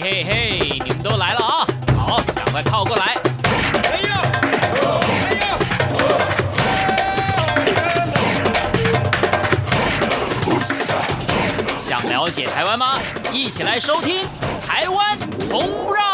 嘿嘿，你们都来了啊！好，赶快靠过来。哎呀！哎呀！想了解台湾吗？一起来收听《台湾红不让》。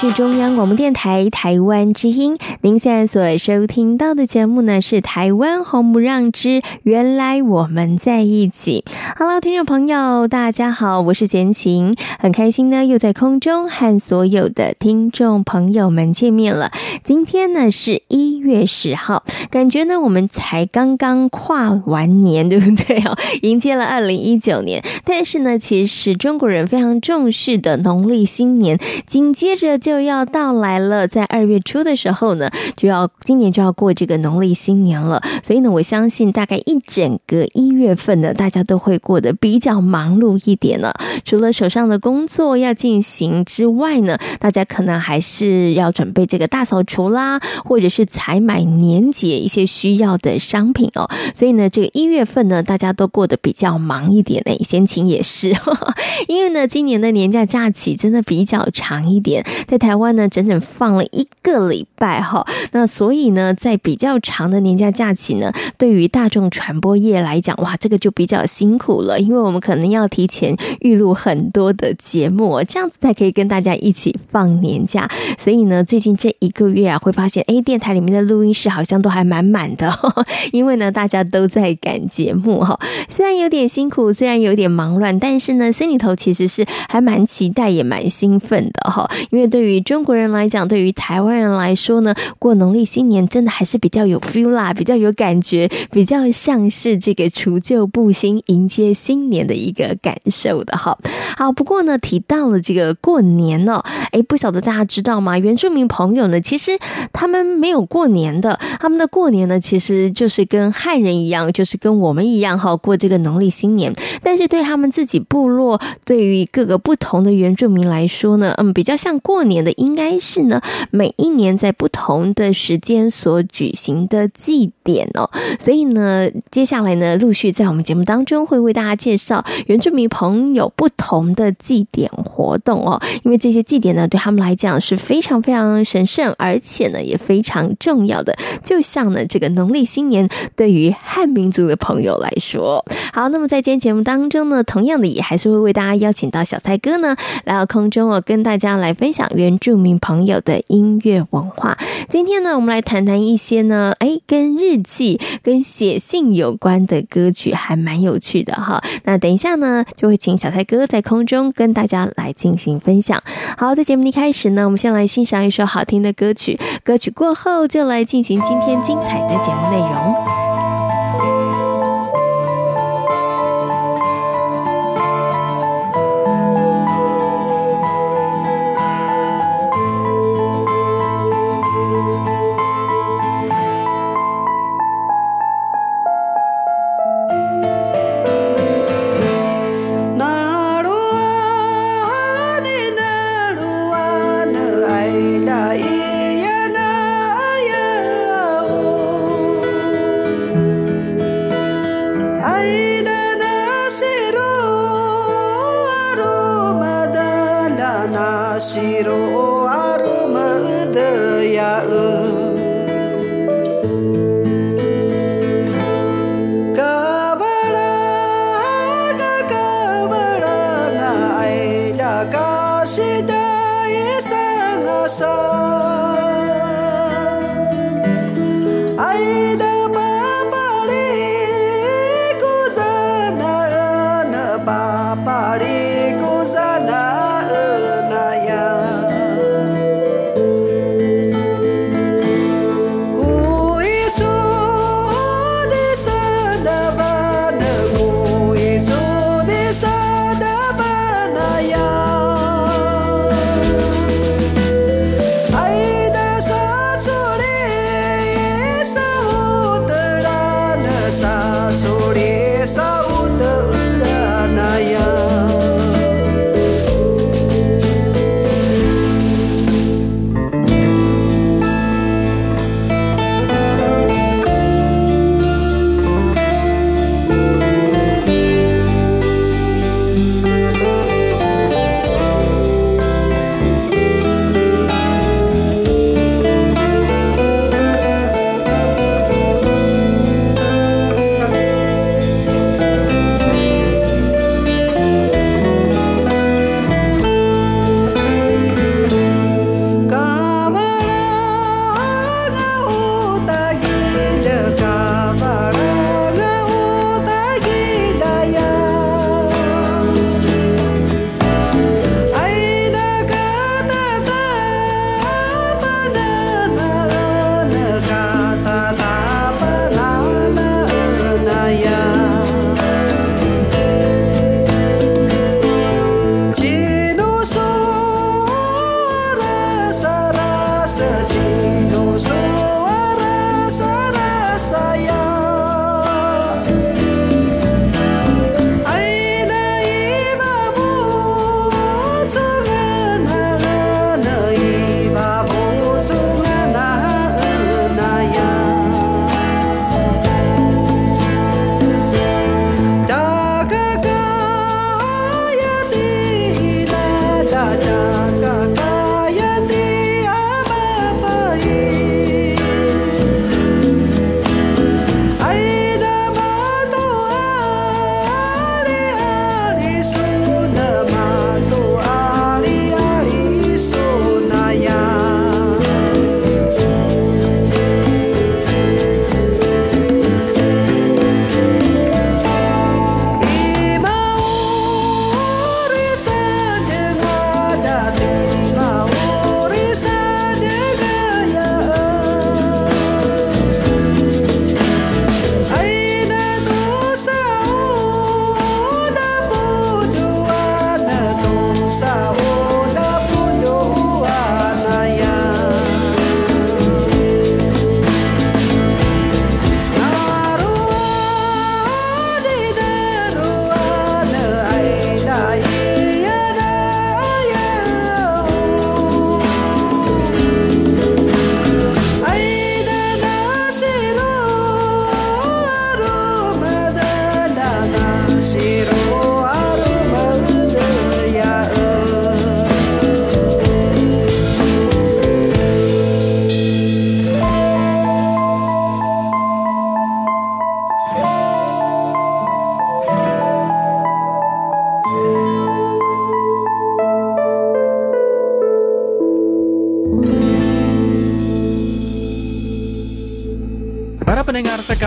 是中央广播电台台湾之音，您现在所收听到的节目呢，是《台湾红不让之原来我们在一起》。Hello，听众朋友，大家好，我是贤琴，很开心呢，又在空中和所有的听众朋友们见面了。今天呢是一月十号，感觉呢我们才刚刚跨完年，对不对哦？迎接了二零一九年，但是呢，其实中国人非常重视的农历新年，紧接着。就要到来了，在二月初的时候呢，就要今年就要过这个农历新年了，所以呢，我相信大概一整个一月份呢，大家都会过得比较忙碌一点了。除了手上的工作要进行之外呢，大家可能还是要准备这个大扫除啦，或者是采买年节一些需要的商品哦。所以呢，这个一月份呢，大家都过得比较忙一点诶，闲情也是，因为呢，今年的年假假期真的比较长一点。在台湾呢，整整放了一个礼拜哈，那所以呢，在比较长的年假假期呢，对于大众传播业来讲，哇，这个就比较辛苦了，因为我们可能要提前预录很多的节目，这样子才可以跟大家一起放年假。所以呢，最近这一个月啊，会发现，哎，电台里面的录音室好像都还满满的，因为呢，大家都在赶节目哈。虽然有点辛苦，虽然有点忙乱，但是呢，心里头其实是还蛮期待，也蛮兴奋的哈，因为。对于中国人来讲，对于台湾人来说呢，过农历新年真的还是比较有 feel 啦，比较有感觉，比较像是这个除旧布新、迎接新年的一个感受的哈。好，不过呢，提到了这个过年呢、哦，哎，不晓得大家知道吗？原住民朋友呢，其实他们没有过年的，他们的过年呢，其实就是跟汉人一样，就是跟我们一样哈，过这个农历新年。但是对他们自己部落，对于各个不同的原住民来说呢，嗯，比较像过年的应该是呢，每一年在不同同的时间所举行的祭典哦。所以呢，接下来呢，陆续在我们节目当中会为大家介绍原住民朋友不同的祭典活动哦。因为这些祭典呢，对他们来讲是非常非常神圣，而且呢也非常重要的。就像呢这个农历新年对于汉民族的朋友来说，好，那么在今天节目当中呢，同样的也还是会为大家邀请到小蔡哥呢来到空中哦，跟大家来分享。原住民朋友的音乐文化，今天呢，我们来谈谈一些呢，哎，跟日记、跟写信有关的歌曲，还蛮有趣的哈。那等一下呢，就会请小蔡哥在空中跟大家来进行分享。好，在节目一开始呢，我们先来欣赏一首好听的歌曲，歌曲过后就来进行今天精彩的节目内容。Esaú.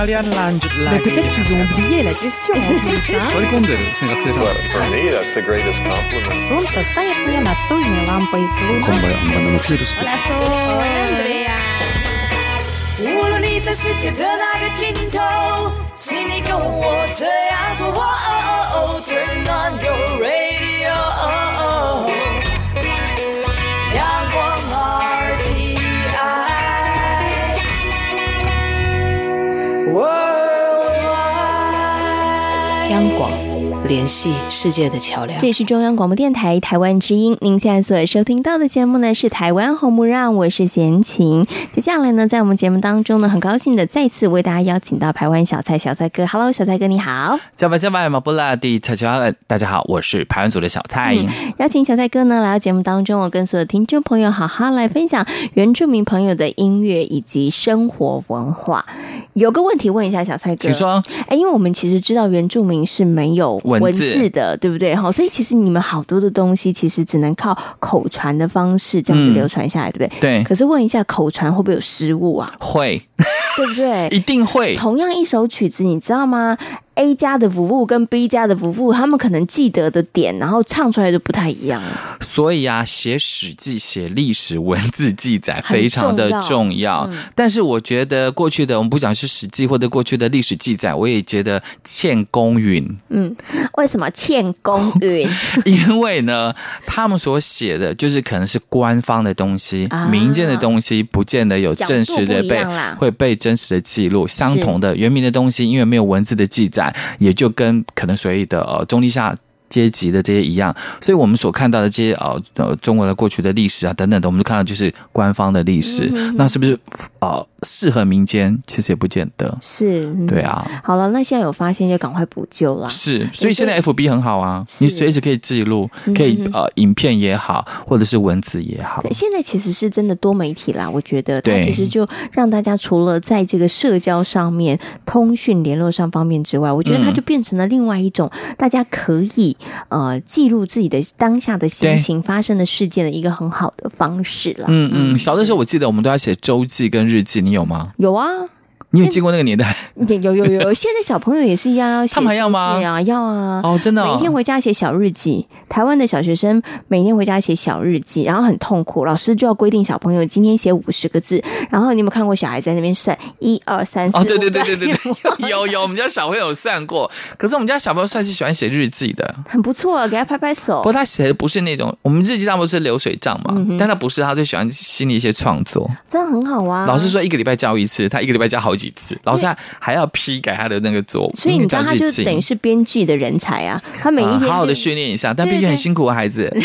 sekalian lanjut lagi. Peut-être qu'ils ont oublié la question en plus. Школькундер, 생각해서. Well, for me, that's the greatest compliment. Солнце стоит мне настольной лампой. 今晩我们的 Fierce 无论你在世界的哪个尽头，请你跟我这样做。Turn on your radio。 央广，联系世界的桥梁。这里是中央广播电台台湾之音，您现在所收听到的节目呢是《台湾红不让》，我是贤琴。接下来呢，在我们节目当中呢，很高兴的再次为大家邀请到台湾小蔡小蔡哥。Hello，小蔡哥你好。加巴加巴马布拉大家好，我是排湾组的小蔡。嗯，邀请小蔡哥呢来到节目当中，我跟所有听众朋友好好来分享原住民朋友的音乐以及生活文化。有个问题问一下小蔡哥，请说。哎，因为我们其实知道原住民是没有文字的，对不对？好，所以其实你们好多的东西其实只能靠口传的方式这样子流传下来，嗯、对不对？对。可是问一下，口传会不会有失误啊？会，对不对？一定会。同样一首曲子，你知道吗？A 家的服务跟 B 家的服务，他们可能记得的点，然后唱出来就不太一样。所以啊，写史记、写历史文字记载非常的重要。嗯、但是我觉得过去的，我们不讲是史记或者过去的历史记载，我也觉得欠公允。嗯，为什么欠公允？因为呢，他们所写的就是可能是官方的东西，啊、民间的东西不见得有真实的被会被真实的记录。相同的原名的东西，因为没有文字的记载。也就跟可能所谓的呃中立下阶级的这些一样，所以我们所看到的这些呃呃中国的过去的历史啊等等的，我们就看到就是官方的历史，嗯、那是不是呃？适合民间，其实也不见得。是，对啊。好了，那现在有发现就赶快补救了。是，所以现在 FB 很好啊，你随时可以记录，可以呃，影片也好，或者是文字也好。对，现在其实是真的多媒体啦，我觉得它其实就让大家除了在这个社交上面、通讯联络上方面之外，我觉得它就变成了另外一种大家可以呃记录自己的当下的心情、发生的事件的一个很好的方式了。嗯嗯，小的时候我记得我们都要写周记跟日记。你有吗？有啊，你有经过那个年代？有有有，现在小朋友也是一样，他们还要吗？要啊，要啊。哦，真的、哦，每天回家写小日记。台湾的小学生每天回家写小日记，然后很痛苦，老师就要规定小朋友今天写五十个字。然后你有没有看过小孩在那边算一二三四？哦，对对对对对，有有，我们家小朋友算过。可是我们家小朋友算是喜欢写日记的，很不错，给他拍拍手。不过他写的不是那种，我们日记上不是流水账嘛？但他不是，他最喜欢心里一些创作，这样很好啊。老师说一个礼拜教一次，他一个礼拜教好几几次，老师还还要批改他的那个作文。所以你知道，他就等于是编剧的人才啊。他每一天、啊、好好的训练一下，但毕竟很辛苦啊，孩子。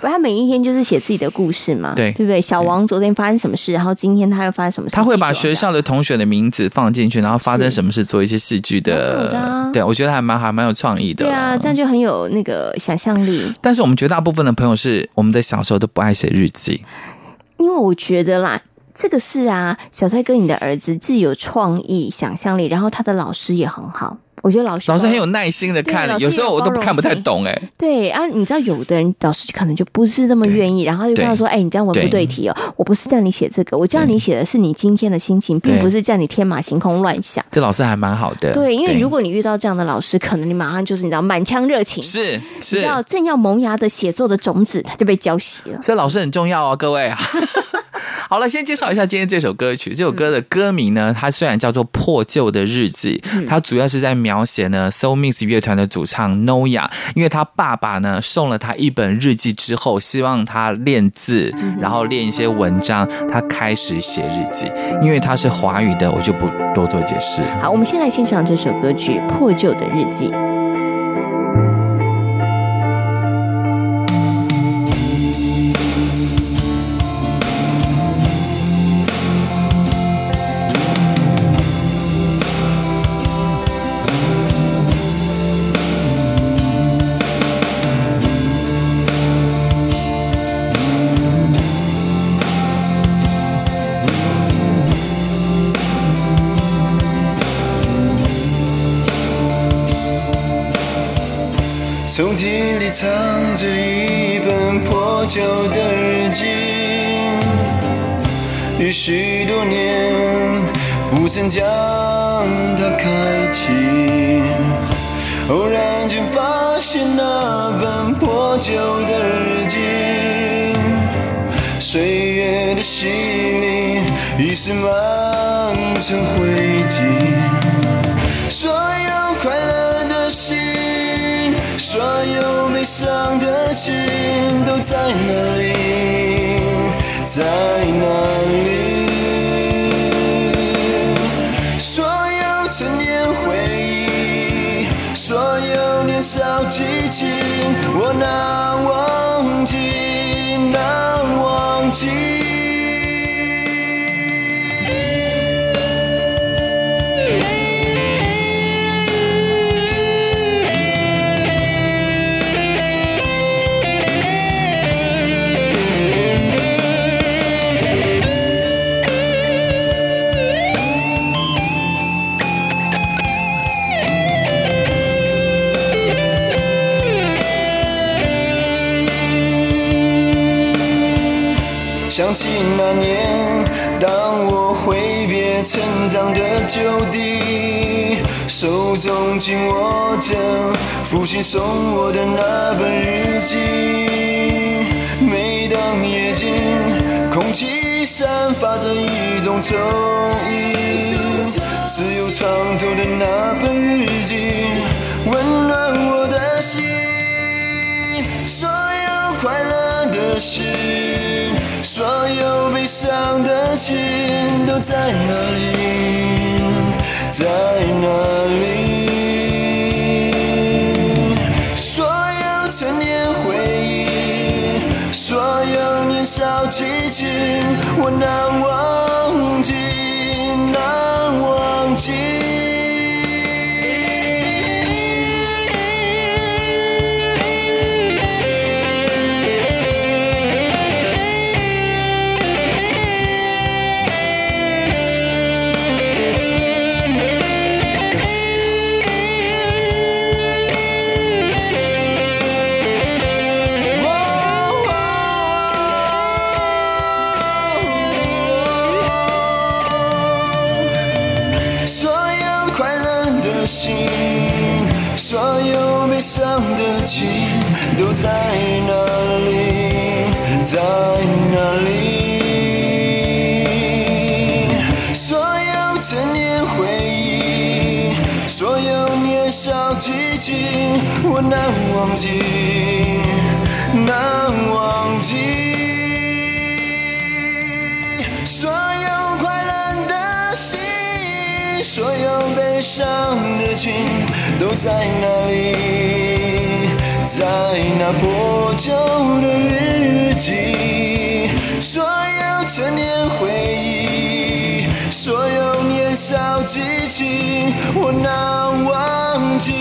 不，他每一天就是写自己的故事嘛，对对不对？小王昨天发生什么事，然后今天他又发生什么事？他会把学校的同学的名字放进去，然后发生什么事，做一些戏剧的。的对，我觉得还蛮还蛮有创意的。对啊，这样就很有那个想象力。但是我们绝大部分的朋友是我们的小时候都不爱写日记，因为我觉得啦，这个是啊，小蔡哥你的儿子自己有创意、想象力，然后他的老师也很好。我觉得老师老师很有耐心的看，有时候我都看不太懂哎。对啊，你知道有的人老师可能就不是那么愿意，然后就跟他说：“哎，你这样文不对题哦，我不是叫你写这个，我叫你写的是你今天的心情，并不是叫你天马行空乱想。”这老师还蛮好的。对，因为如果你遇到这样的老师，可能你马上就是你知道满腔热情，是是，你知道正要萌芽的写作的种子，他就被浇熄了。所以老师很重要哦，各位啊。好了，先介绍一下今天这首歌曲。这首歌的歌名呢，它虽然叫做《破旧的日记》，它主要是在描写呢，So Mix 乐团的主唱 Noya，因为他爸爸呢送了他一本日记之后，希望他练字，然后练一些文章，他开始写日记。因为他是华语的，我就不多做解释。好，我们先来欣赏这首歌曲《破旧的日记》。旧的日记，已许多年不曾将它开启，偶然间发现那本破旧的日记，岁月的洗礼已是满城灰烬。所有悲伤的情都在哪里？在哪里？所有陈年回忆，所有年少激情，我难忘记，难忘记。想起那年，当我挥别成长的旧地，手中紧握着父亲送我的那本日记。每当夜静，空气散发着一种愁意，只有床头的那本日记温暖我的心。所有快乐的心。所有悲伤的情都在哪里？在哪里？所有陈年回忆，所有年少激情，我难忘记，在哪里？在哪里？所有陈年回忆，所有年少激情，我难忘记，难忘记。所有快乐的心，所有悲伤的情，都在哪里？在那破旧的日记。所有陈年回忆，所有年少激情，我难忘记，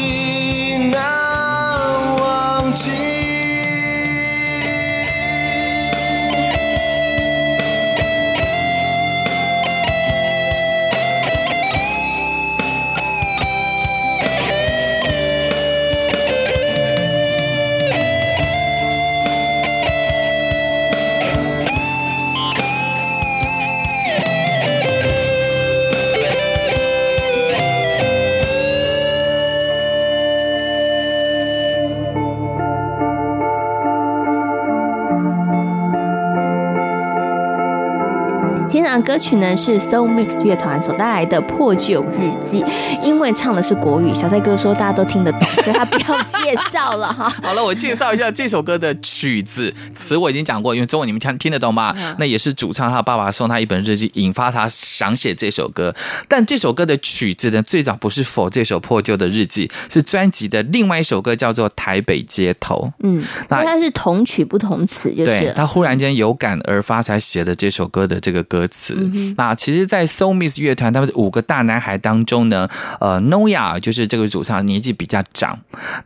歌曲呢是 Soul Mix 乐团所带来的《破旧日记》，因为唱的是国语，小蔡哥说大家都听得懂，所以他不要介绍了哈。好了，我介绍一下这首歌的曲子词，我已经讲过，因为中文你们听听得懂吗？那也是主唱他爸爸送他一本日记，引发他想写这首歌。但这首歌的曲子呢，最早不是 for 这首破旧的日记，是专辑的另外一首歌，叫做《台北街头》。嗯，那它是同曲不同词，就是对他忽然间有感而发才写的这首歌的这个歌。歌词，那其实，在 Soul Miss 乐团，他们五个大男孩当中呢，呃，Noya 就是这个主唱，年纪比较长。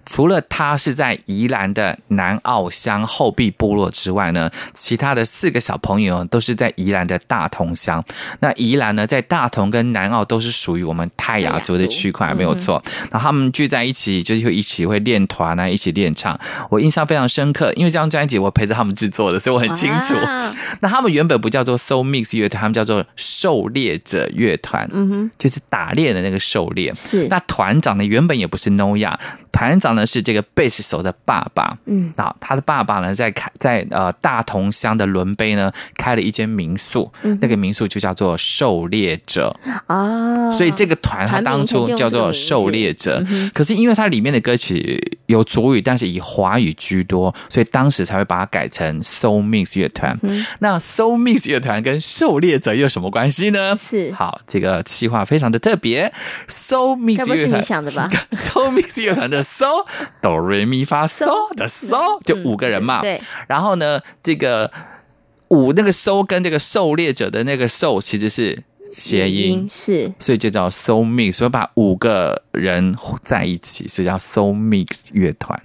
除了他是在宜兰的南澳乡后壁部落之外呢，其他的四个小朋友都是在宜兰的大同乡。那宜兰呢，在大同跟南澳都是属于我们泰雅族的区块，没有错。然后他们聚在一起，就是会一起会练团啊，一起练唱。我印象非常深刻，因为这张专辑我陪着他们制作的，所以我很清楚。那他们原本不叫做 Soul Mix。乐团他们叫做狩猎者乐团，嗯哼，就是打猎的那个狩猎。是那团长呢，原本也不是 Noya，团长呢是这个贝斯手的爸爸。嗯，那他的爸爸呢，在开在呃大同乡的仑背呢开了一间民宿，嗯、那个民宿就叫做狩猎者啊。所以这个团他当初叫做狩猎者，嗯、可是因为它里面的歌曲有主语，但是以华语居多，所以当时才会把它改成 Soul Mix 乐团。嗯、那 Soul Mix 乐团跟狩猎者又有什么关系呢？是好，这个企划非常的特别。Soul Mix 乐团，是你想的吧？Soul Mix 乐团的 Soul 哆瑞咪发 Soul 的 Soul 就五个人嘛。对。然后呢，这个五那个 Soul 跟这个狩猎者的那个 Soul 其实是谐音，是，所以就叫 Soul Mix，所以把五个人在一起，所以叫 Soul Mix 乐团。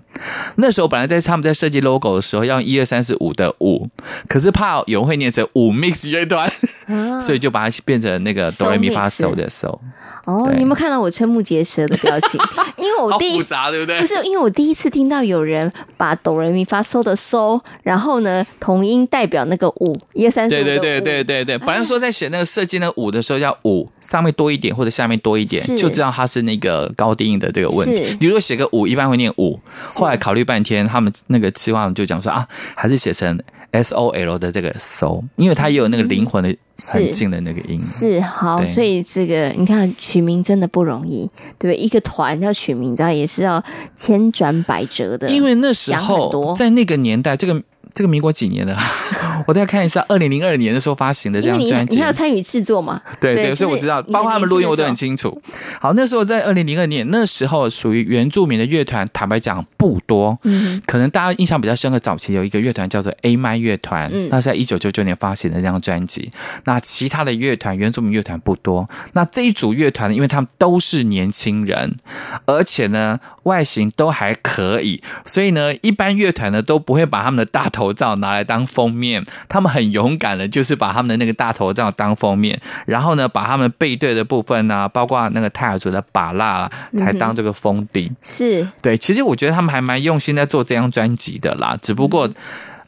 那时候本来在他们在设计 logo 的时候要用一二三四五的五，可是怕有人会念成五 mix 乐团，啊、所以就把它变成那个哆来咪发嗦的嗦。哦，你有没有看到我瞠目结舌的表情？因为我第一复杂对不对？不是，因为我第一次听到有人把哆来咪发嗦的嗦，然后呢同音代表那个五一二三四。对对对对对对，本来说在写那个设计那个五的时候要五上面多一点或者下面多一点，就知道它是那个高低音的这个问题。你如果写个五，一般会念五。后来考虑半天，他们那个企划就讲说啊，还是写成 S O L 的这个 soul，因为它也有那个灵魂的很近的那个音。是，是好，所以这个你看取名真的不容易，对，一个团要取名，知道也是要千转百折的。因为那时候在那个年代，这个。这个民国几年的？我再看一下，二零零二年的时候发行的这张专辑。你还有参与制作吗？对对，所以我知道，包括他们录音我都很清楚。好，那时候在二零零二年，那时候属于原住民的乐团，坦白讲不多。嗯，可能大家印象比较深刻，早期有一个乐团叫做 A 麦乐团，那是在一九九九年发行的这张专辑。那其他的乐团，原住民乐团不多。那这一组乐团呢，因为他们都是年轻人，而且呢外形都还可以，所以呢一般乐团呢都不会把他们的大头。头照拿来当封面，他们很勇敢的，就是把他们的那个大头照当封面，然后呢，把他们背对的部分呢、啊，包括那个泰尔族的巴拉，才当这个封底。是对，其实我觉得他们还蛮用心在做这张专辑的啦，只不过。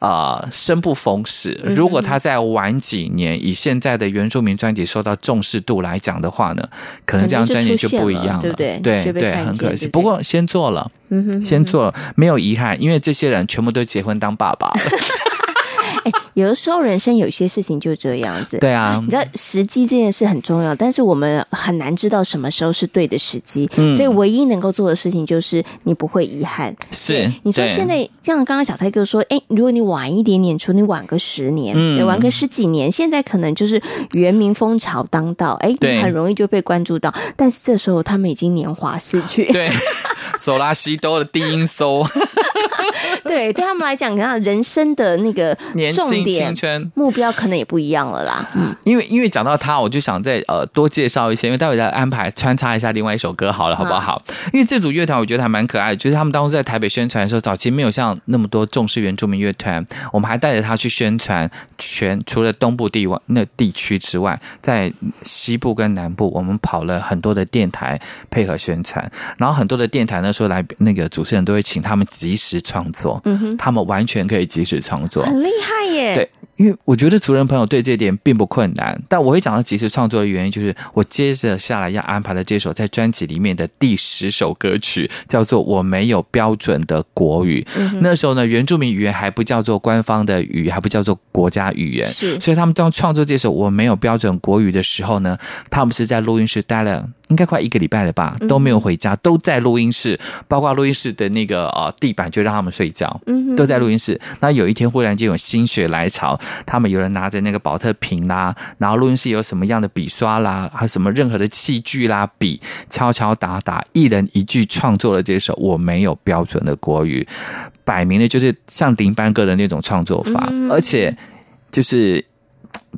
呃生不逢时。如果他再晚几年，以现在的原住民专辑受到重视度来讲的话呢，可能这张专辑就不一样了，对不对？对对，很可惜。不过先做了，先做了，没有遗憾，因为这些人全部都结婚当爸爸了。有的时候，人生有些事情就这样子。对啊，你知道时机这件事很重要，但是我们很难知道什么时候是对的时机。嗯，所以唯一能够做的事情就是你不会遗憾。是，你说现在像刚刚小泰哥说，哎，如果你晚一点点出，你晚个十年，嗯，晚个十几年，现在可能就是元明风潮当道，哎，很容易就被关注到。但是这时候他们已经年华逝去。对，索拉西多的低音搜。对，对他们来讲，可能人生的那个重点年轻青春目标可能也不一样了啦。嗯，因为因为讲到他，我就想再呃多介绍一些，因为待会再安排穿插一下另外一首歌好了，好不好？嗯、因为这组乐团我觉得还蛮可爱的，就是他们当初在台北宣传的时候，早期没有像那么多重视原住民乐团，我们还带着他去宣传全除了东部地外那地区之外，在西部跟南部，我们跑了很多的电台配合宣传，然后很多的电台那时候来那个主持人都会请他们及时创作。嗯哼，他们完全可以即时创作，很厉害耶。对，因为我觉得族人朋友对这点并不困难。但我会讲到即时创作的原因，就是我接着下来要安排的这首在专辑里面的第十首歌曲，叫做《我没有标准的国语》。嗯。那时候呢，原住民语言还不叫做官方的语言，还不叫做国家语言，是。所以他们当创作这首《我没有标准国语》的时候呢，他们是在录音室待了。应该快一个礼拜了吧，都没有回家，都在录音室，包括录音室的那个呃地板就让他们睡觉，都在录音室。那有一天忽然间有心血来潮，他们有人拿着那个宝特瓶啦，然后录音室有什么样的笔刷啦，还有什么任何的器具啦，笔敲敲打打，一人一句创作了这首我没有标准的国语，摆明了就是像林班哥的那种创作法，而且就是。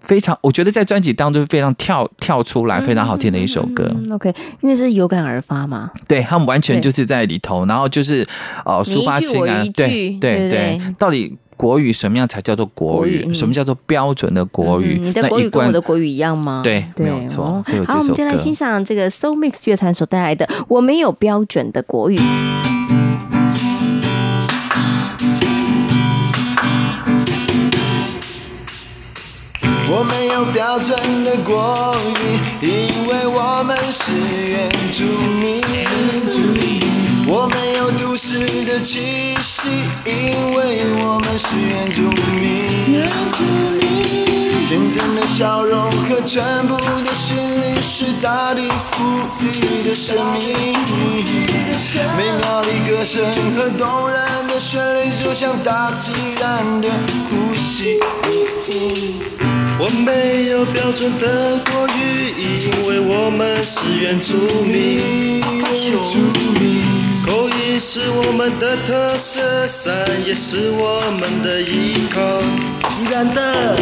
非常，我觉得在专辑当中非常跳跳出来，非常好听的一首歌。OK，因为是有感而发嘛。对，他们完全就是在里头，然后就是呃抒发情感。对对对，对，到底国语什么样才叫做国语？什么叫做标准的国语？嗯、你的国语跟我的国语一样吗？对，对没有错。好，我们就来欣赏这个 Soul Mix 乐团所带来的《我没有标准的国语》。我没有标准的国语，因为我们是原住民。我没有都市的气息，因为我们是原住民。天真的笑容和全部的心灵，是大地赋予的生命。美妙的歌声和动人的旋律，就像大自然的呼吸。我没有标准的国语，因为我们是原住民。口音是我们的特色，山也是我们的依靠。然的，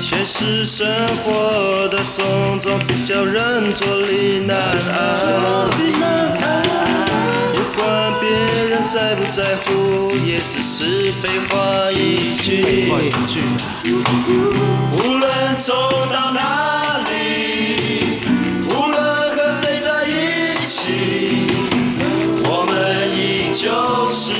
现实生活的种种，只叫人坐立难安。不管别人在不在乎，也只是废话一句。无论走到哪里，无论和谁在一起，我们依旧是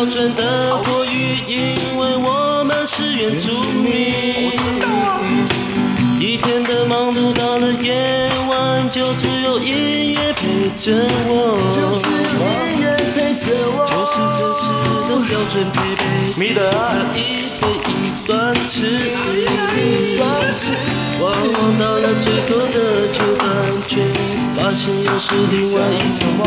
标准的国语，因为我们是原住民。一天的忙碌到了夜晚，就只有音乐陪着我。就只有音乐陪着我。就是这次的标准配备，米德一杯一段词。往往到了最后的阶段，却发现又是另外一场梦。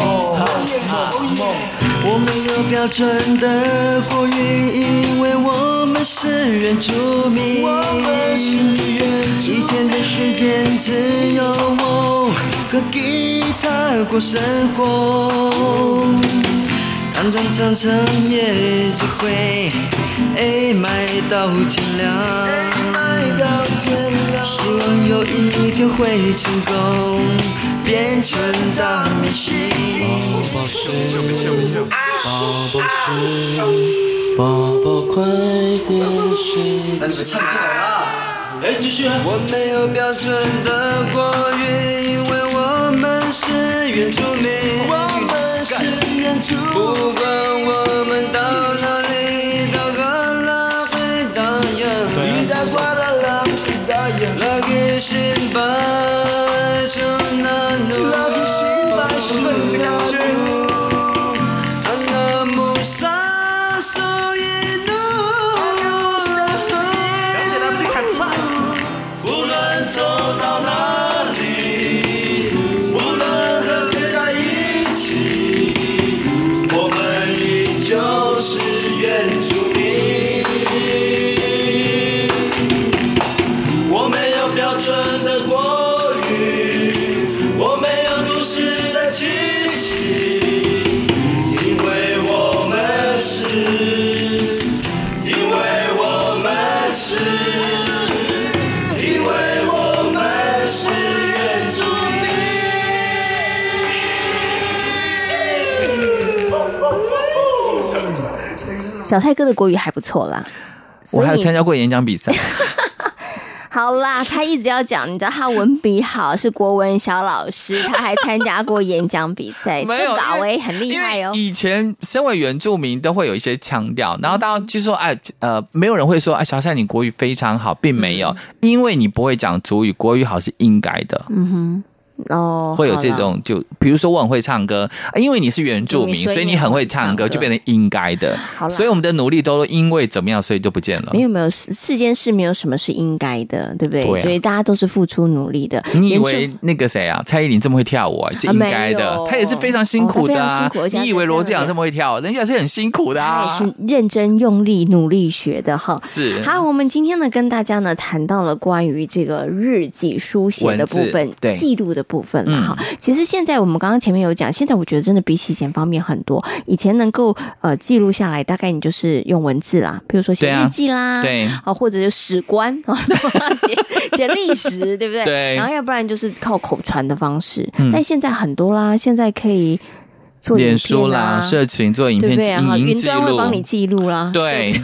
我没有标准的国语，因为我们是原住民。一天的时间只有我和吉他过生活，单单唱唱也只会哎卖到天亮。希望有一天会成功，变成大明星。宝宝睡，宝宝睡，宝宝快点睡。那你们唱起来了。我没有标准的国语，因为我们是原住民。我们是原住民。小蔡哥的国语还不错啦，我还有参加过演讲比赛。好啦，他一直要讲，你知道他文笔好，是国文小老师，他还参加过演讲比赛，没有，这稿哎很厉害哦。以前身为原住民都会有一些腔调，然后当然就说哎呃，没有人会说哎，小蔡你国语非常好，并没有，嗯、因为你不会讲族语，国语好是应该的。嗯哼。哦，会有这种，就比如说我很会唱歌，因为你是原住民，所以你很会唱歌，就变成应该的。好了，所以我们的努力都因为怎么样，所以就不见了。没有没有，世间是没有什么是应该的，对不对？所以大家都是付出努力的。你以为那个谁啊，蔡依林这么会跳舞啊，就应该的？她也是非常辛苦的啊。你以为罗志祥这么会跳，人家是很辛苦的啊，也是认真用力努力学的哈。是。好，我们今天呢跟大家呢谈到了关于这个日记书写的部分，对，记录的部分了哈。其实现在我们刚刚前面有讲，现在我觉得真的比起以前方便很多。以前能够呃记录下来，大概你就是用文字啦，比如说写日记啦，对啊，或者就史官啊，写写历史，对不对？对。然后要不然就是靠口传的方式，嗯、但现在很多啦，现在可以做脸书啦，社群做影片，对不对？云端会帮你记录啦，对。对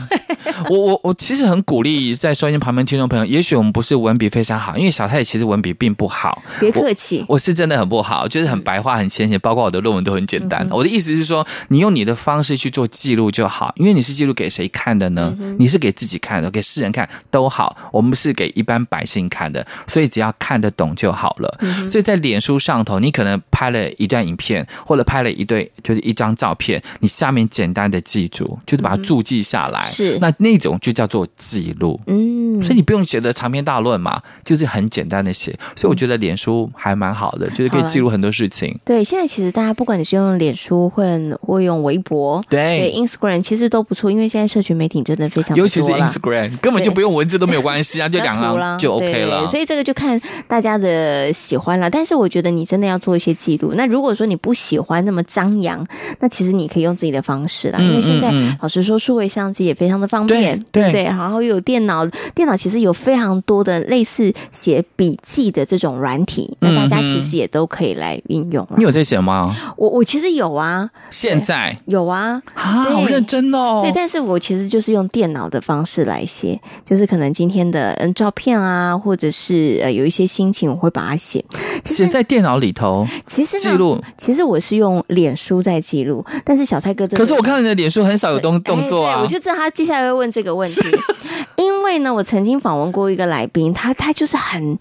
我我我其实很鼓励在收音旁边听众朋友，也许我们不是文笔非常好，因为小蔡其实文笔并不好。别客气我，我是真的很不好，就是很白话、很浅显，包括我的论文都很简单。嗯、我的意思是说，你用你的方式去做记录就好，因为你是记录给谁看的呢？嗯、你是给自己看的，给世人看都好。我们是给一般百姓看的，所以只要看得懂就好了。嗯、所以在脸书上头，你可能拍了一段影片，或者拍了一对，就是一张照片，你下面简单的记住，就是把它注记下来。嗯、是那那种就叫做记录。嗯，所以你不用写的长篇大论嘛，就是很简单的写。所以我觉得脸书还蛮好的，就是可以记录很多事情。对，现在其实大家不管你是用脸书，或或用微博，对，对，Instagram 其实都不错，因为现在社群媒体真的非常，尤其是 Instagram 根本就不用文字都没有关系啊，就两张就 OK 了。所以这个就看大家的喜欢了。但是我觉得你真的要做一些记录。那如果说你不喜欢那么张扬，那其实你可以用自己的方式啦。因为现在老实说，数位相机也非常的方便，对对，然后又有电脑，电脑其实有非常多的类似写笔记的这种软体，那大家其实也都可以来运用。你有在写吗？我我其实有啊，现在有啊，啊，好认真哦。对，但是我其实就是用电脑的方式来写，就是可能今天的嗯照片啊，或者是呃有一些心情，我会把它写写在电脑里头。其实记录，其实我是用脸书在记录，但是小蔡哥，可是我看你的脸书很少有动动作啊，我就知道他接下来会问这个问题。因为呢，我曾经访问过一个来宾，他他就是很。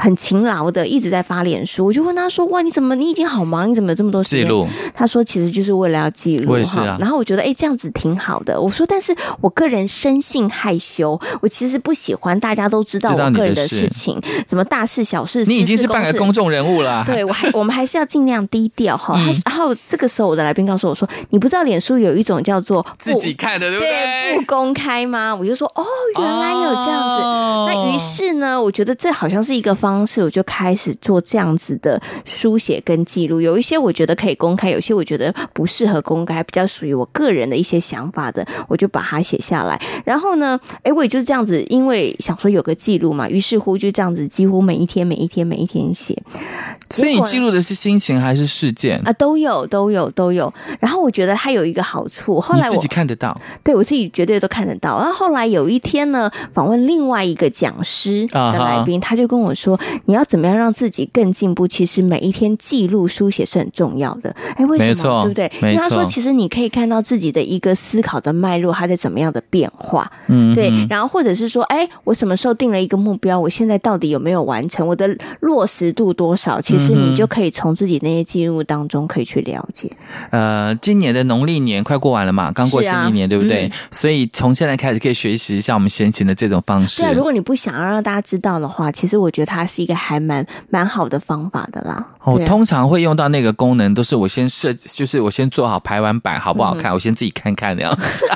很勤劳的，一直在发脸书。我就问他说：“哇，你怎么你已经好忙，你怎么有这么多时间？”记录。他说：“其实就是为了要记录。”哈啊。然后我觉得，哎，这样子挺好的。我说：“但是我个人生性害羞，我其实不喜欢大家都知道我个人的事情，什么大事小事。”你已经是半个公众人物了。对，我还 我们还是要尽量低调哈。嗯、然后这个时候，我的来宾告诉我说：“你不知道脸书有一种叫做自己看的，对不对？对，不公开吗？”我就说：“哦，原来有这样子。哦”那于是呢，我觉得这好像是一个方。方式，我就开始做这样子的书写跟记录。有一些我觉得可以公开，有些我觉得不适合公开，比较属于我个人的一些想法的，我就把它写下来。然后呢，哎，我也就是这样子，因为想说有个记录嘛，于是乎就这样子，几乎每一天、每一天、每一天写。所以你记录的是心情还是事件啊？都有，都有，都有。然后我觉得它有一个好处，后来我自己看得到，对我自己绝对都看得到。然后后来有一天呢，访问另外一个讲师的来宾，他就跟我说：“你要怎么样让自己更进步？其实每一天记录书写是很重要的。”哎，为什么？对不对？因为他说，其实你可以看到自己的一个思考的脉络，它在怎么样的变化。嗯，对。然后或者是说，哎，我什么时候定了一个目标？我现在到底有没有完成？我的落实度多少？其实你就可以。从自己那些记录当中可以去了解。呃，今年的农历年快过完了嘛，刚过新历年，啊、对不对？嗯、所以从现在开始可以学习一下我们先前的这种方式。对啊，如果你不想要让大家知道的话，其实我觉得它是一个还蛮蛮好的方法的啦。我、哦啊、通常会用到那个功能，都是我先设，就是我先做好排完版好不好看，嗯、我先自己看看那样子。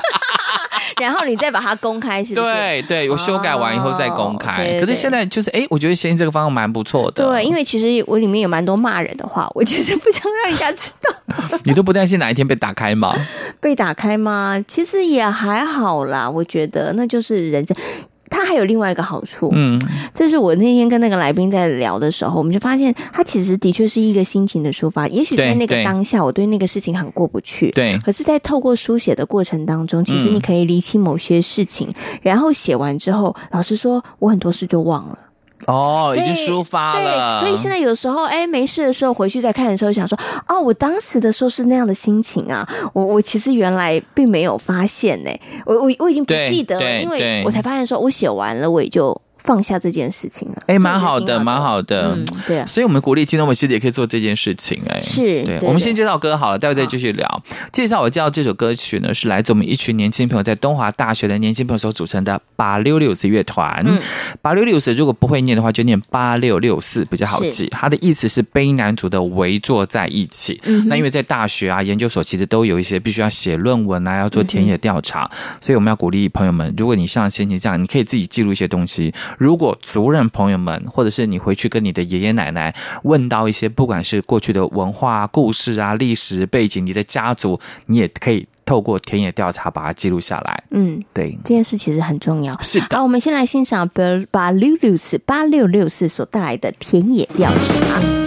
然后你再把它公开，是不是？对对，我修改完以后再公开。哦、对对对，可是现在就是，哎，我觉得现在这个方法蛮不错的。对，因为其实我里面有蛮多骂人的话，我其实不想让人家知道。你都不担心哪一天被打开吗？被打开吗？其实也还好啦，我觉得那就是人家。它还有另外一个好处，嗯，这是我那天跟那个来宾在聊的时候，我们就发现，它其实的确是一个心情的抒发。也许在那个当下，我对那个事情很过不去，对。可是，在透过书写的过程当中，其实你可以理清某些事情，嗯、然后写完之后，老实说，我很多事就忘了。哦，已经抒发了。对，所以现在有时候，哎，没事的时候回去再看的时候，想说，哦，我当时的时候是那样的心情啊，我我其实原来并没有发现呢，我我我已经不记得了，因为我才发现说，我写完了，我也就。放下这件事情了，哎，蛮好的，蛮好的，嗯，对啊，所以我们鼓励听众们其实也可以做这件事情，哎，是，对，我们先介绍歌好了，待会再继续聊。介绍我介绍这首歌曲呢，是来自我们一群年轻朋友在东华大学的年轻朋友所组成的八六六四乐团。八六六四如果不会念的话，就念八六六四比较好记。它的意思是卑南族的围坐在一起。嗯那因为在大学啊、研究所，其实都有一些必须要写论文啊，要做田野调查，所以我们要鼓励朋友们，如果你像先前这样，你可以自己记录一些东西。如果族人朋友们，或者是你回去跟你的爷爷奶奶问到一些，不管是过去的文化故事啊、历史背景，你的家族，你也可以透过田野调查把它记录下来。嗯，对，这件事其实很重要。是的，好，我们先来欣赏八六六四八六六四所带来的田野调查。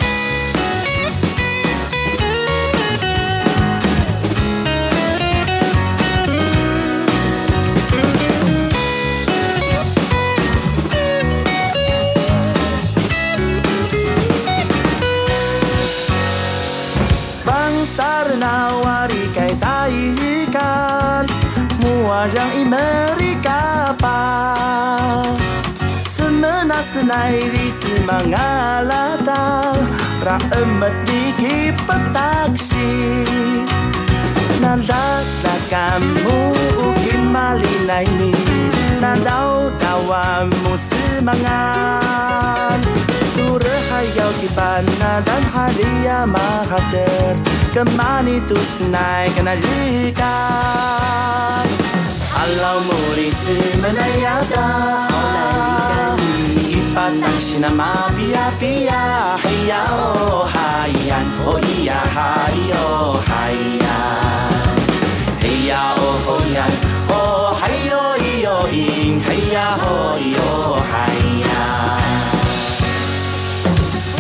让伊玛丽嘎巴，什么那是奈里是玛阿拉达，让阿玛蒂基巴达克西，那达达甘姆吉玛丽奈尼，那道达瓦姆斯玛安。Surahayau di bana dan hadiah mahater Kemani tu senai kena rikan 알라우몰이 있으면 해야다 이빠 당신아 마비야 비야 헤야오 하이안 오이야 하이오 하이안 헤야오 호이안 오 하이오 이오잉 헤야 호이오 하이안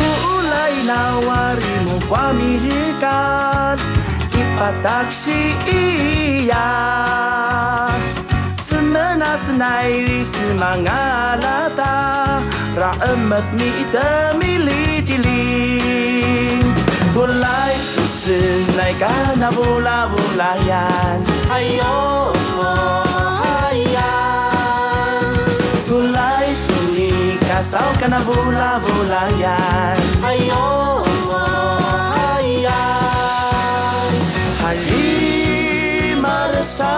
Uulailah warimu kuamihilkan Ipa taksi iya nasnai semangalata ra emet mi te mili dili Bulai nai bula bulayan ayo ayan Bulai tuni kasau kana bula bulayan ayo ayan Halima sa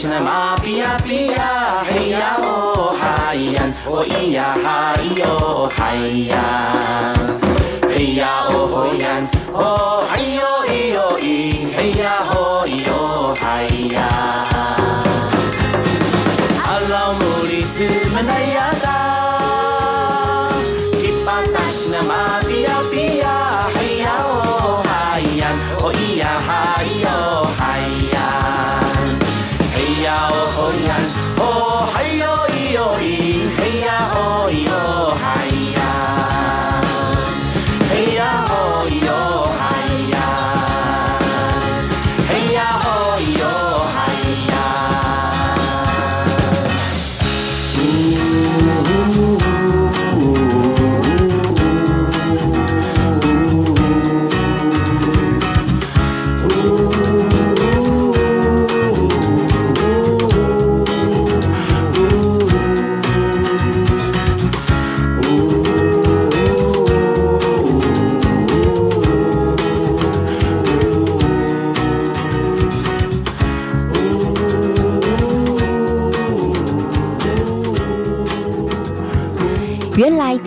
Shina ma pia pia heya oh, o hayan o oh, iya hayo oh, hayan heya o hoyan 哦嗨哟嗨呀，嘿，哟咿哟咿，嘿呀吼咿哟嗨呀，阿拉木里斯曼那呀。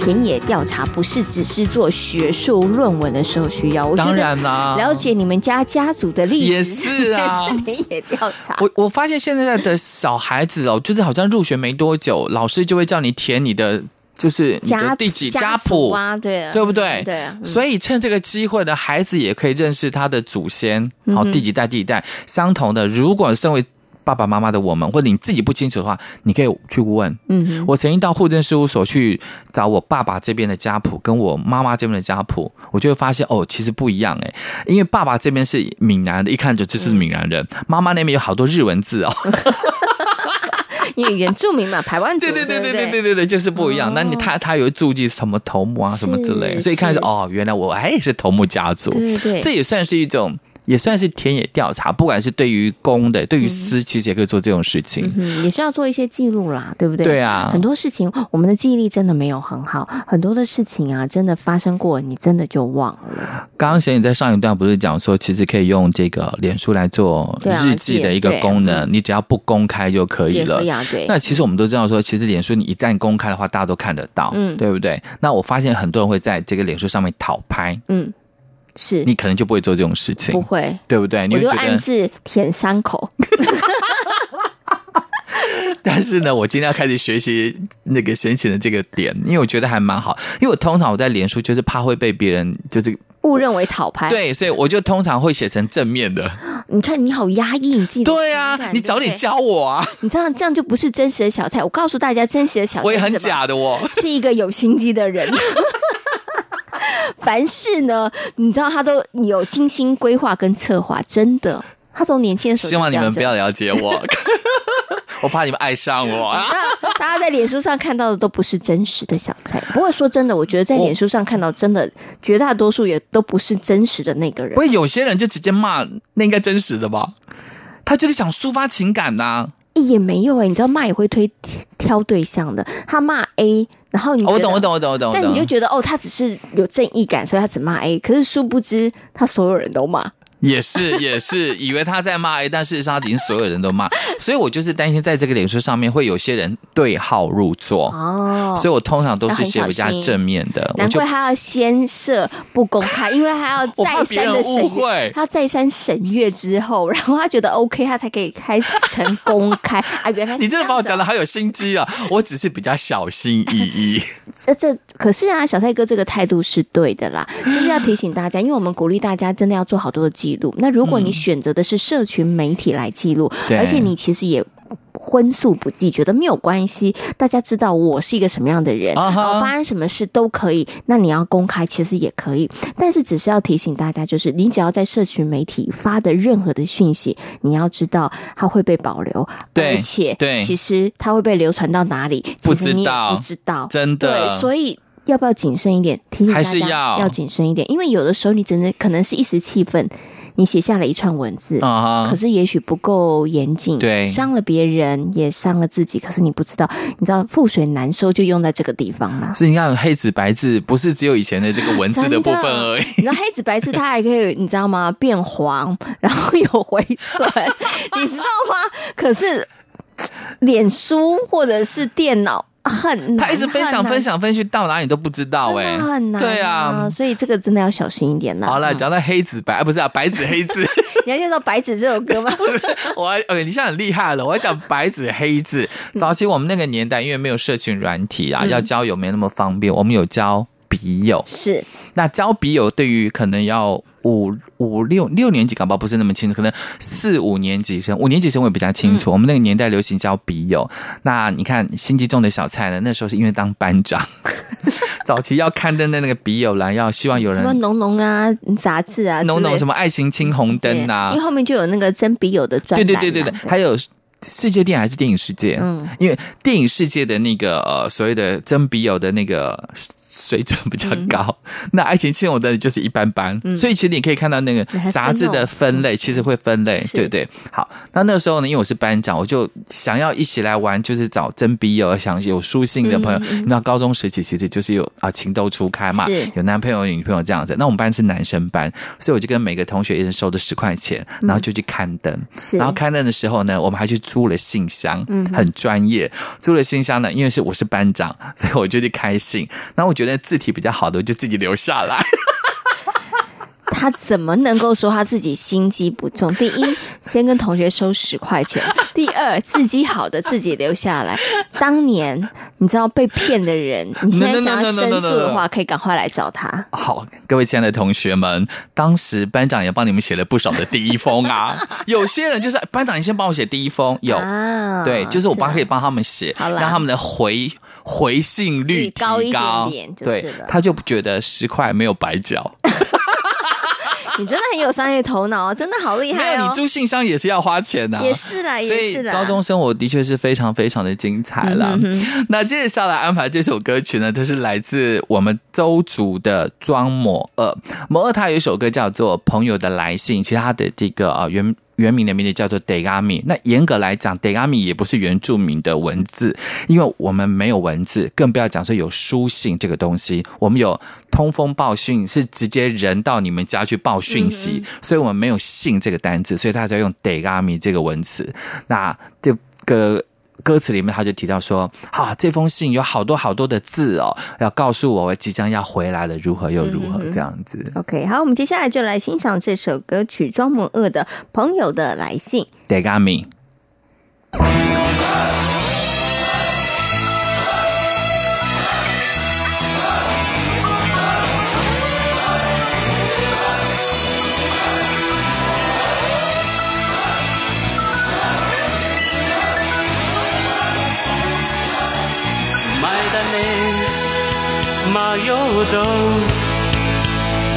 田野调查不是只是做学术论文的时候需要，当然啦了解你们家家族的历史也是啊 是田野调查。我我发现现在的小孩子哦，就是好像入学没多久，老师就会叫你填你的就是家第几家谱谱啊，对啊对不对？对啊，嗯所以趁这个机会呢，孩子也可以认识他的祖先，好、嗯第几代第几代相同的。如果身为爸爸妈妈的我们，或者你自己不清楚的话，你可以去问。嗯，我曾经到户政事务所去找我爸爸这边的家谱，跟我妈妈这边的家谱，我就会发现哦，其实不一样哎，因为爸爸这边是闽南的，一看就就是闽南人；妈妈那边有好多日文字哦。因为原住民嘛，台湾族，对对对对对不对对对，就是不一样。哦那你他他有注记什么头目啊什么之类所以一看是是哦，原来我还也是头目家族。对对对这也算是一种，也算是田野调查。不管是对于公的，对于私，其实也可以做这种事情。嗯，也是要做一些记录啦，对不对？对啊很多事情我们的记忆力真的没有很好，很多的事情啊，真的发生过，你真的就忘了。刚刚贤你在上一段不是讲说，其实可以用这个脸书来做日记的一个功能，对你只要不公开就可以了。那其实我们都知道说，其实脸书你一旦公开的话，大家都看得到，嗯对不对？那我发现很多人会在这个脸书上面讨拍，嗯，是你可能就不会做这种事情不，会，对不对？你就暗自舔伤口。但是呢，我今天要开始学习那个神情的这个点，因为我觉得还蛮好。因为我通常我在脸书就是怕会被别人就是误认为讨拍，，对，所以我就通常会写成正面的。你看你好压抑，你自己对啊你早点，教我啊！你这样这样就不是真实的小蔡。我告诉大家，真实的小蔡我也很假的哦。是一个有心机的人。凡事呢，你知道他都有精心规划跟策划，真的。他从年轻的时候希望你们不要了解我，我怕你们爱上我啊！大大家在脸书上看到的都不是真实的小蔡。不过说真的，我觉得在脸书上看到真的绝大多数也都不是真实的那个人不。会有些人就直接骂，那应该真实的吧？他就是想抒发情感啊呐、欸也没有哎、你知道骂也会推挑对象的。他骂 A，然后你我懂，我懂，我懂。我懂但你就觉得哦，他只是有正义感，所以他只骂 A。可是殊不知，他所有人都骂。也是 也是，以为他在骂 A，但事实上他已经所有人都骂，所以我就是担心在这个脸书上面会有些人对号入座，哦，所以我通常都是写比较正面的，难怪他要先设不公开，因为他要再三的审他要再三审阅之后，然后他觉得 OK，他才可以开成公开啊。原来是你真的把我讲的的好有心机啊！我只是比较小心翼翼。这这可是啊，小蔡哥这个态度是对的啦，就是要提醒大家，因为我们鼓励大家真的要做好多的记录。那如果你选择的是社群媒体来记录，对而且你其实也。荤素不忌，觉得没有关系。大家知道我是一个什么样的人，发生什么事都可以。那你要公开，其实也可以，但是只是要提醒大家，就是你只要在社群媒体发的任何的讯息，你要知道它会被保留，对而且对其实它会被流传到哪里，其实你也不知道，真的对，所以。要不要谨慎一点？提醒大家要要谨慎一点，因为有的时候你真的可能是一时气愤，你写下了一串文字可是也许不够严谨，对伤了别人也伤了自己，可是你不知道，你知道覆水难收就用在这个地方嘛。所以你看黑字白字，不是只有以前的这个文字的部分而已。你知道黑字白字它还可以，你知道吗？变黄，然后有回损，你知道吗？可是脸书或者是电脑。很难，他一直分享分享分享到哪里都不知道哎、欸，很难，对啊，所以这个真的要小心一点啦。好了，讲到黑子白，啊、不是啊，白纸黑字，你还介绍白纸这首歌吗？不是，我还，哎，你现在很厉害了，我要讲白纸黑字。早期我们那个年代，因为没有社群软体啊，嗯、要交友没那么方便，我们有交笔友，是那交笔友对于可能要。五五六六年级，搞不好不是那么清楚，可能四五年级生，五年级生我也比较清楚。嗯、我们那个年代流行交笔友，那你看心机重的小蔡呢？那时候是因为当班长，早期要刊登的那个笔友栏，要希望有人什么浓浓啊杂志啊，浓浓什么爱情青红灯啊，因为后面就有那个真笔友的专栏，对对对对对，还有世界电影还是电影世界，嗯，因为电影世界的那个呃所谓的真笔友的那个。水准比较高，嗯、那爱情青红灯就是一般般，嗯、所以其实你可以看到那个杂志的分类，其实会分类，对不对？好，那那个时候呢，因为我是班长，我就想要一起来玩，就是找真笔友，想有书信的朋友。那、嗯、高中时期其实就是有啊情窦初开嘛，有男朋友有女朋友这样子。那我们班是男生班，所以我就跟每个同学一人收了十块钱，然后就去刊登。嗯、然后刊登的时候呢，我们还去租了信箱，嗯，很专业。租了信箱呢，因为是我是班长，所以我就去开信。然后我觉得。字体比较好的，就自己留下来。他怎么能够说他自己心机不重？第一，先跟同学收十块钱；第二，自己好的自己留下来。当年你知道被骗的人，你现在想要申诉的话，可以赶快来找他。好，各位亲爱的同学们，当时班长也帮你们写了不少的第一封啊。有些人就是班长，你先帮我写第一封。有，啊、对，就是我帮可以帮他们写，让他们的回。回信率高一点点，对，他就觉得十块没有白缴。你真的很有商业头脑啊，真的好厉害哦！你住信箱也是要花钱的，也是啦，也是啦。高中生活的确是非常非常的精彩了。那接下来安排这首歌曲呢，它是来自我们周族的庄某二，某二他有一首歌叫做《朋友的来信》，其实他的这个啊原。原名的名字叫做 Degami，那严格来讲，Degami 也不是原住民的文字，因为我们没有文字，更不要讲说有书信这个东西。我们有通风报讯，是直接人到你们家去报讯息，所以我们没有信这个单字，所以大家用 Degami 这个文词。那这个。歌词里面他就提到说：“哈、啊，这封信有好多好多的字哦，要告诉我我即将要回来了，如何又如何这样子。嗯” OK，好，我们接下来就来欣赏这首歌曲庄摩二的《朋友的来信》。Degami。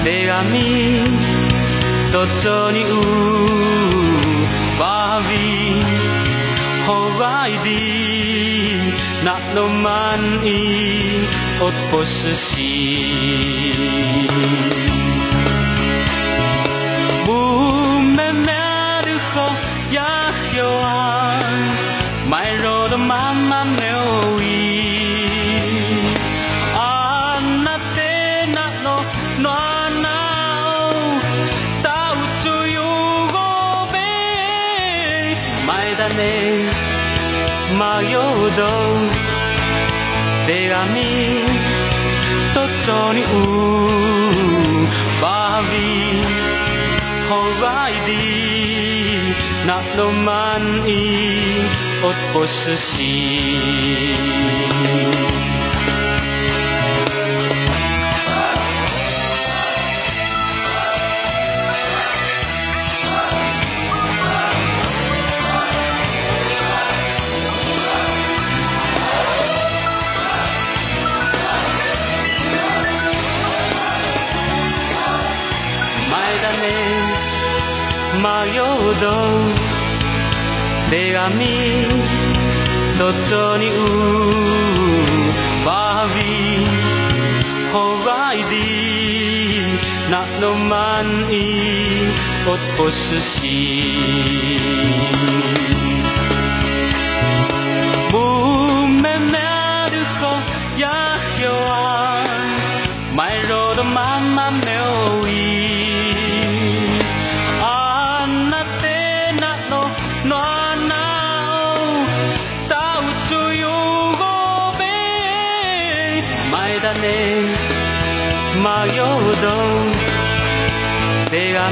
手紙とっとに奪いホワイディなのまんいおっぽすし dong te gami totoni u bavi hawai di na loman i ot posesi kami Totoni ubawi Horaidi Nak noman i Ot posesi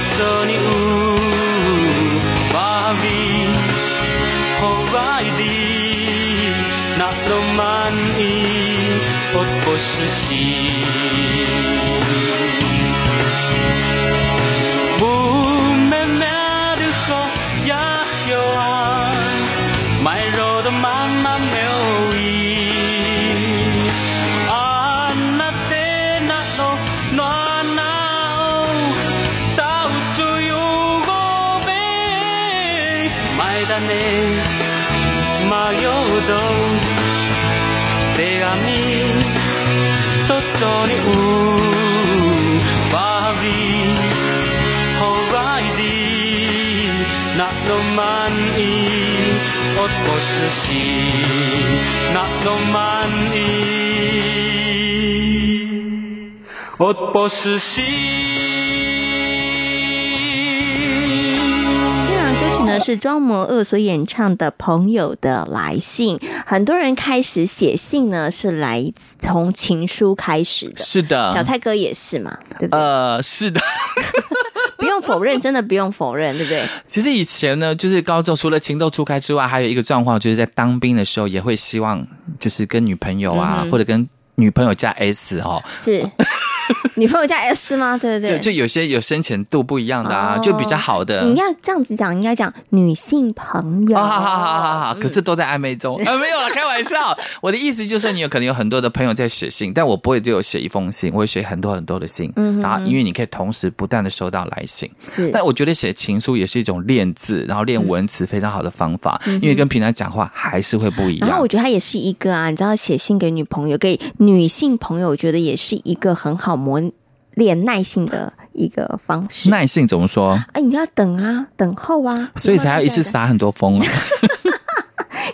不是心。我是心。现场歌曲呢是庄摩恶所演唱的《朋友的来信》，很多人开始写信呢是来从情书开始的，是的，小蔡哥也是嘛，对不对？呃，是的。不用否认，真的不用否认，对不对？其实以前呢，就是高中除了情窦初开之外，还有一个状况，就是在当兵的时候，也会希望就是跟女朋友啊，嗯、或者跟女朋友加 S 哦，是。女朋友加 S 吗？对对对，就就有些有深浅度不一样的啊，哦、就比较好的。你要这样子讲，应该讲女性朋友。好好好好好好，可是都在暧昧中、嗯、啊，没有了，开玩笑。我的意思就是，你有可能有很多的朋友在写信，但我不会只有写一封信，我会写很多很多的信。然后因为你可以同时不断的收到来信。是，但我觉得写情书也是一种练字，然后练文词非常好的方法，嗯、因为跟平常讲话还是会不一样。然后我觉得它也是一个啊，你知道，写信给女朋友，给女性朋友，我觉得也是一个很好模练耐性的一个方式。耐性怎么说？哎，你要等啊，等候啊，所以才要一次撒很多风啊。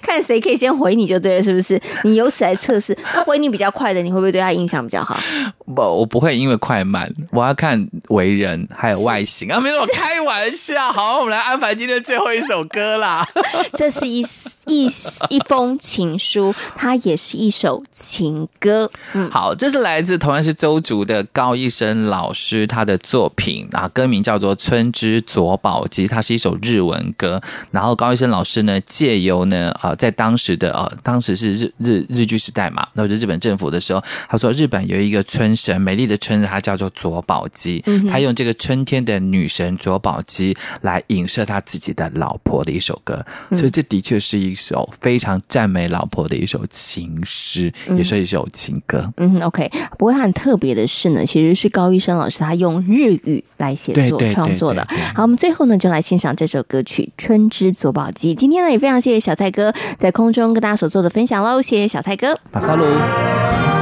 看谁可以先回你就对了，是不是？你由此来测试，他回你比较快的，你会不会对他印象比较好？不，我不会因为快慢，我要看为人还有外形啊。没有，开玩笑。好，我们来安排今天最后一首歌啦。这是一一一封情书，它也是一首情歌。嗯，好，这是来自同样是周族的高一生老师他的作品啊，歌名叫做《春之佐保姬》，它是一首日文歌。然后高一生老师呢，借由呢啊。在当时的呃，当时是日日日据时代嘛，然后就日本政府的时候，他说日本有一个村神，美丽的春，它叫做佐保姬，他用这个春天的女神卓宝姬来影射他自己的老婆的一首歌，所以这的确是一首非常赞美老婆的一首情诗，也是一首情歌。嗯，OK。不过他很特别的是呢，其实是高医生老师他用日语来写作创作的。好，我们最后呢就来欣赏这首歌曲《春之佐宝姬》。今天呢也非常谢谢小蔡哥。在空中跟大家所做的分享喽，谢谢小蔡哥，马萨鲁。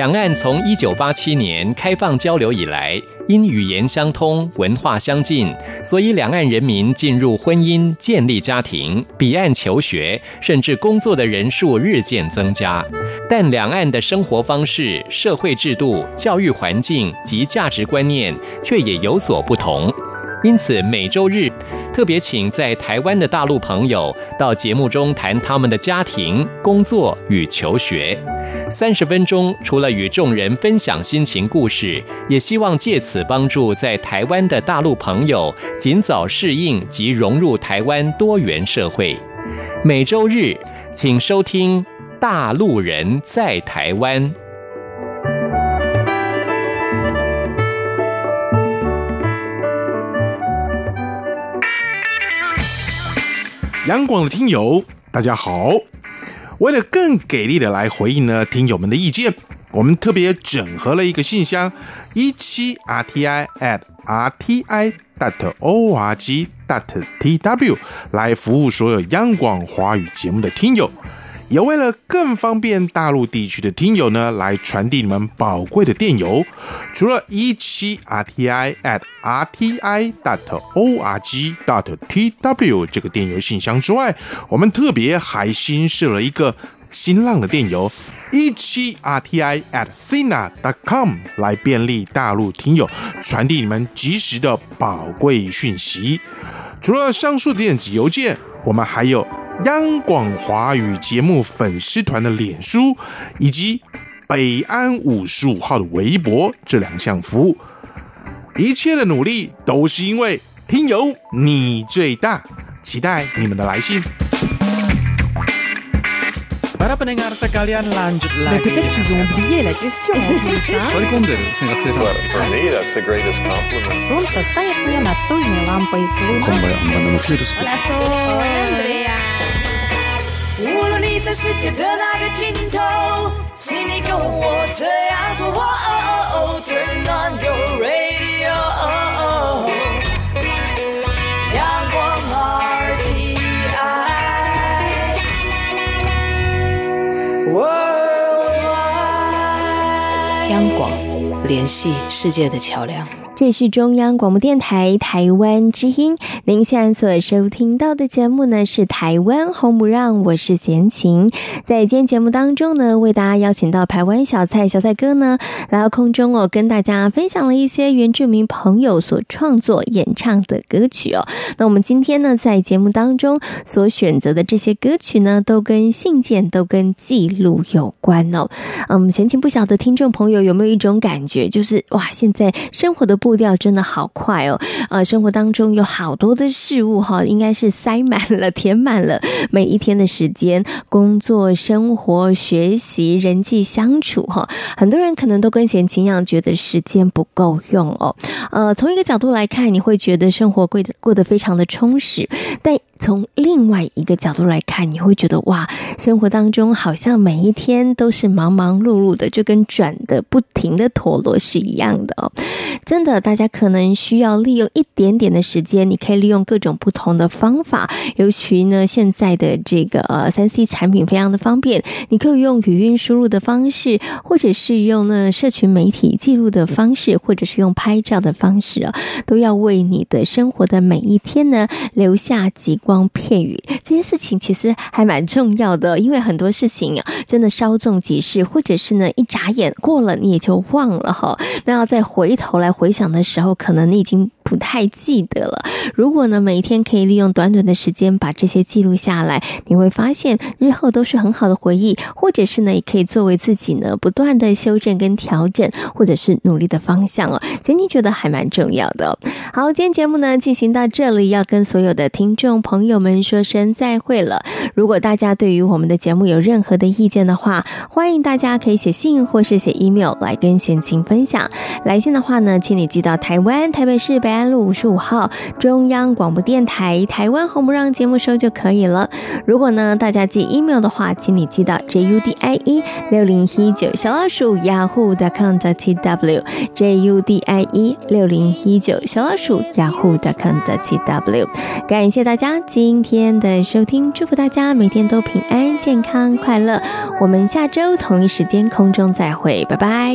两岸从一九八七年开放交流以来，因语言相通、文化相近，所以两岸人民进入婚姻、建立家庭、彼岸求学，甚至工作的人数日渐增加。但两岸的生活方式、社会制度、教育环境及价值观念却也有所不同。因此，每周日特别请在台湾的大陆朋友到节目中谈他们的家庭、工作与求学。三十分钟，除了与众人分享心情故事，也希望借此帮助在台湾的大陆朋友尽早适应及融入台湾多元社会。每周日，请收听《大陆人在台湾》。央广的听友，大家好！为了更给力的来回应呢听友们的意见，我们特别整合了一个信箱一七 rti at rti dot org dot tw 来服务所有央广华语节目的听友。也为了更方便大陆地区的听友呢，来传递你们宝贵的电邮，除了一七 rti at rti dot org dot tw 这个电邮信箱之外，我们特别还新设了一个新浪的电邮一七 rti at sina dot com 来便利大陆听友传递你们及时的宝贵讯息。除了上述的电子邮件，我们还有。央广华语节目粉丝团的脸书，以及北安五十五号的微博这两项服务，一切的努力都是因为听友你最大，期待你们的来信。无论你在世界的哪个尽头，请你跟我这样做。哦哦哦 Turn on your radio，央广 RTI Worldwide，央广联系世界的桥梁。这是中央广播电台台湾之音，您现在所收听到的节目呢是台湾红不让，我是贤琴。在今天节目当中呢，为大家邀请到台湾小蔡小蔡哥呢来到空中哦，跟大家分享了一些原住民朋友所创作演唱的歌曲哦。那我们今天呢，在节目当中所选择的这些歌曲呢，都跟信件、都跟记录有关哦。嗯，贤琴不晓得听众朋友有没有一种感觉，就是哇，现在生活的不步调真的好快哦，呃，生活当中有好多的事物哈，应该是塞满了、填满了每一天的时间，工作、生活、学习、人际相处哈，很多人可能都跟贤琴一样，觉得时间不够用哦。呃，从一个角度来看，你会觉得生活过得过得非常的充实，但从另外一个角度来看，你会觉得哇，生活当中好像每一天都是忙忙碌碌的，就跟转的不停的陀螺是一样的哦，真的。大家可能需要利用一点点的时间，你可以利用各种不同的方法。尤其呢，现在的这个呃三 C 产品非常的方便，你可以用语音输入的方式，或者是用呢社群媒体记录的方式，或者是用拍照的方式啊，都要为你的生活的每一天呢留下吉光片羽。这件事情其实还蛮重要的，因为很多事情啊，真的稍纵即逝，或者是呢一眨眼过了你也就忘了哈。那要再回头来回想的时候，可能你已经不太记得了。如果呢，每一天可以利用短短的时间把这些记录下来，你会发现日后都是很好的回忆，或者是呢，也可以作为自己呢不断的修正跟调整，或者是努力的方向哦。所以你觉得还蛮重要的。好，今天节目呢进行到这里，要跟所有的听众朋友们说声再会了。如果大家对于我们的节目有任何的意见的话，欢迎大家可以写信或是写 email 来跟贤琴分享。来信的话呢，请你寄到台湾台北市北安路五十五号中央广播电台台湾红不让节目收就可以了。如果呢大家寄 email 的话，请你寄到 j u d i e 六零一九小老鼠 Yahoo.com.tw JUDIE 六零一九小老鼠 yahoo.com.tw。感谢大家今天的收听，祝福大家每天都平安、健康、快乐。我们下周同一时间空中再会，拜拜。